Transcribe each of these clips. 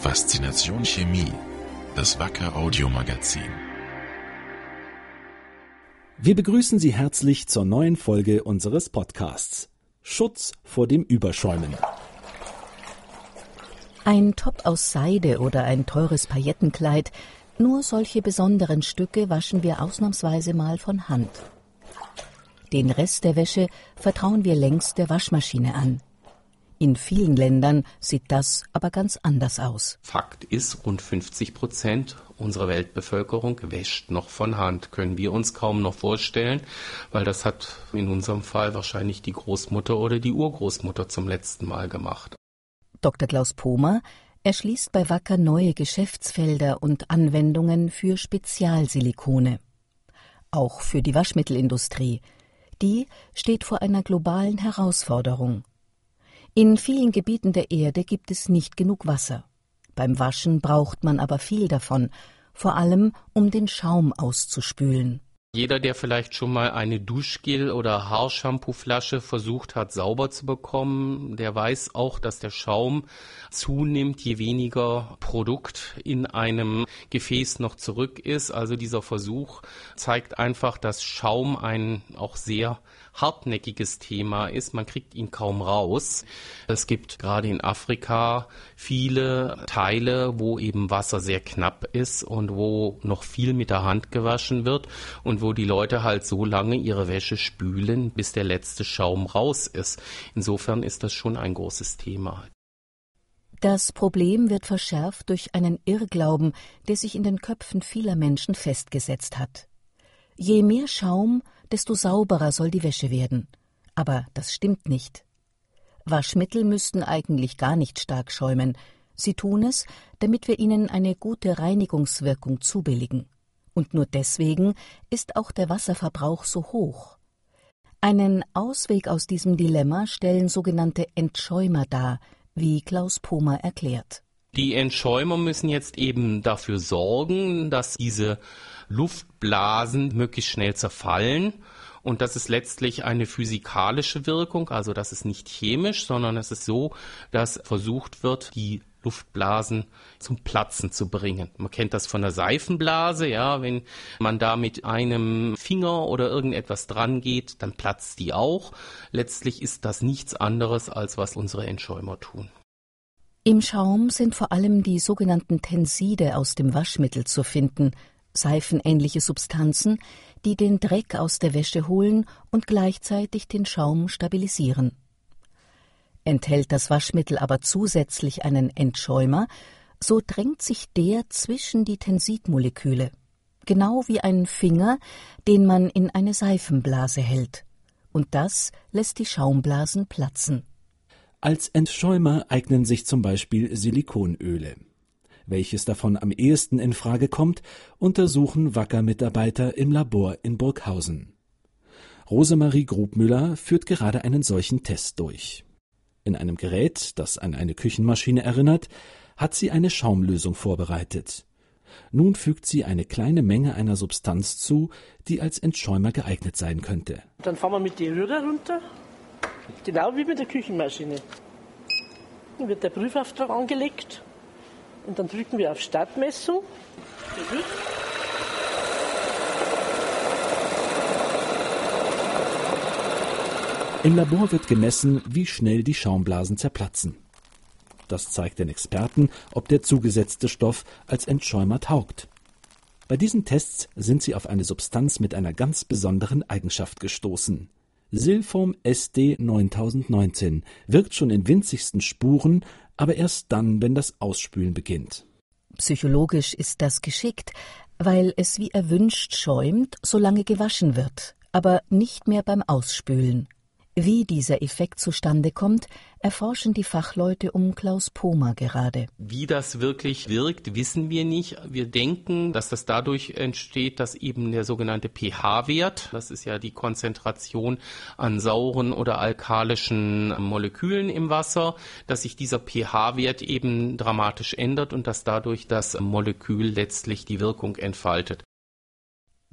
Faszination Chemie, das Wacker Audiomagazin. Wir begrüßen Sie herzlich zur neuen Folge unseres Podcasts. Schutz vor dem Überschäumen. Ein Top aus Seide oder ein teures Paillettenkleid, nur solche besonderen Stücke waschen wir ausnahmsweise mal von Hand. Den Rest der Wäsche vertrauen wir längst der Waschmaschine an. In vielen Ländern sieht das aber ganz anders aus. Fakt ist, rund 50 Prozent unserer Weltbevölkerung wäscht noch von Hand. Können wir uns kaum noch vorstellen, weil das hat in unserem Fall wahrscheinlich die Großmutter oder die Urgroßmutter zum letzten Mal gemacht. Dr. Klaus Pomer erschließt bei Wacker neue Geschäftsfelder und Anwendungen für Spezialsilikone. Auch für die Waschmittelindustrie. Die steht vor einer globalen Herausforderung. In vielen Gebieten der Erde gibt es nicht genug Wasser. Beim Waschen braucht man aber viel davon, vor allem um den Schaum auszuspülen. Jeder, der vielleicht schon mal eine Duschgel- oder Haarshampooflasche versucht hat, sauber zu bekommen, der weiß auch, dass der Schaum zunimmt, je weniger Produkt in einem Gefäß noch zurück ist. Also dieser Versuch zeigt einfach, dass Schaum ein auch sehr hartnäckiges Thema ist. Man kriegt ihn kaum raus. Es gibt gerade in Afrika viele Teile, wo eben Wasser sehr knapp ist und wo noch viel mit der Hand gewaschen wird und wo die Leute halt so lange ihre Wäsche spülen, bis der letzte Schaum raus ist. Insofern ist das schon ein großes Thema. Das Problem wird verschärft durch einen Irrglauben, der sich in den Köpfen vieler Menschen festgesetzt hat. Je mehr Schaum, desto sauberer soll die Wäsche werden. Aber das stimmt nicht. Waschmittel müssten eigentlich gar nicht stark schäumen. Sie tun es, damit wir ihnen eine gute Reinigungswirkung zubilligen. Und nur deswegen ist auch der Wasserverbrauch so hoch. Einen Ausweg aus diesem Dilemma stellen sogenannte Entschäumer dar, wie Klaus Pomer erklärt. Die Entschäumer müssen jetzt eben dafür sorgen, dass diese Luftblasen möglichst schnell zerfallen. Und das ist letztlich eine physikalische Wirkung, also das ist nicht chemisch, sondern es ist so, dass versucht wird, die Luftblasen zum Platzen zu bringen. Man kennt das von der Seifenblase, ja, wenn man da mit einem Finger oder irgendetwas dran geht, dann platzt die auch. Letztlich ist das nichts anderes, als was unsere Entschäumer tun. Im Schaum sind vor allem die sogenannten Tenside aus dem Waschmittel zu finden, seifenähnliche Substanzen, die den Dreck aus der Wäsche holen und gleichzeitig den Schaum stabilisieren. Enthält das Waschmittel aber zusätzlich einen Entschäumer, so drängt sich der zwischen die Tensidmoleküle, genau wie ein Finger, den man in eine Seifenblase hält. Und das lässt die Schaumblasen platzen. Als Entschäumer eignen sich zum Beispiel Silikonöle. Welches davon am ehesten in Frage kommt, untersuchen Wacker-Mitarbeiter im Labor in Burghausen. Rosemarie Grubmüller führt gerade einen solchen Test durch. In einem Gerät, das an eine Küchenmaschine erinnert, hat sie eine Schaumlösung vorbereitet. Nun fügt sie eine kleine Menge einer Substanz zu, die als Entschäumer geeignet sein könnte. Dann fahren wir mit den Rührer runter Genau wie mit der Küchenmaschine. Dann wird der Prüfauftrag angelegt und dann drücken wir auf Startmessung. Im Labor wird gemessen, wie schnell die Schaumblasen zerplatzen. Das zeigt den Experten, ob der zugesetzte Stoff als Entschäumer taugt. Bei diesen Tests sind sie auf eine Substanz mit einer ganz besonderen Eigenschaft gestoßen. Silform SD 9019 wirkt schon in winzigsten Spuren, aber erst dann, wenn das Ausspülen beginnt. Psychologisch ist das geschickt, weil es wie erwünscht schäumt, solange gewaschen wird, aber nicht mehr beim Ausspülen. Wie dieser Effekt zustande kommt, erforschen die Fachleute um Klaus Pomer gerade. Wie das wirklich wirkt, wissen wir nicht. Wir denken, dass das dadurch entsteht, dass eben der sogenannte pH-Wert, das ist ja die Konzentration an sauren oder alkalischen Molekülen im Wasser, dass sich dieser pH-Wert eben dramatisch ändert und dass dadurch das Molekül letztlich die Wirkung entfaltet.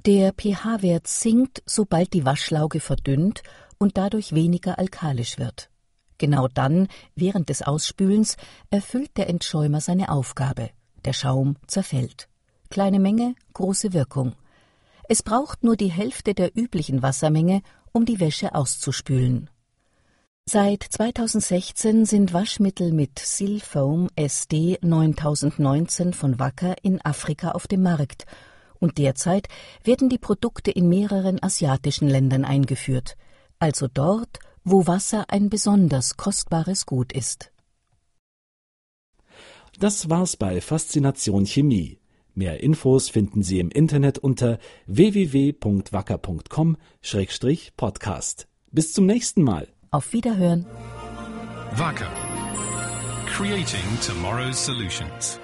Der pH-Wert sinkt, sobald die Waschlauge verdünnt und dadurch weniger alkalisch wird. Genau dann, während des Ausspülens, erfüllt der Entschäumer seine Aufgabe. Der Schaum zerfällt. Kleine Menge, große Wirkung. Es braucht nur die Hälfte der üblichen Wassermenge, um die Wäsche auszuspülen. Seit 2016 sind Waschmittel mit Silfoam SD 9019 von Wacker in Afrika auf dem Markt und derzeit werden die Produkte in mehreren asiatischen Ländern eingeführt, also dort, wo Wasser ein besonders kostbares Gut ist. Das war's bei Faszination Chemie. Mehr Infos finden Sie im Internet unter www.wacker.com-podcast. Bis zum nächsten Mal. Auf Wiederhören. Wacker. Creating tomorrow's solutions.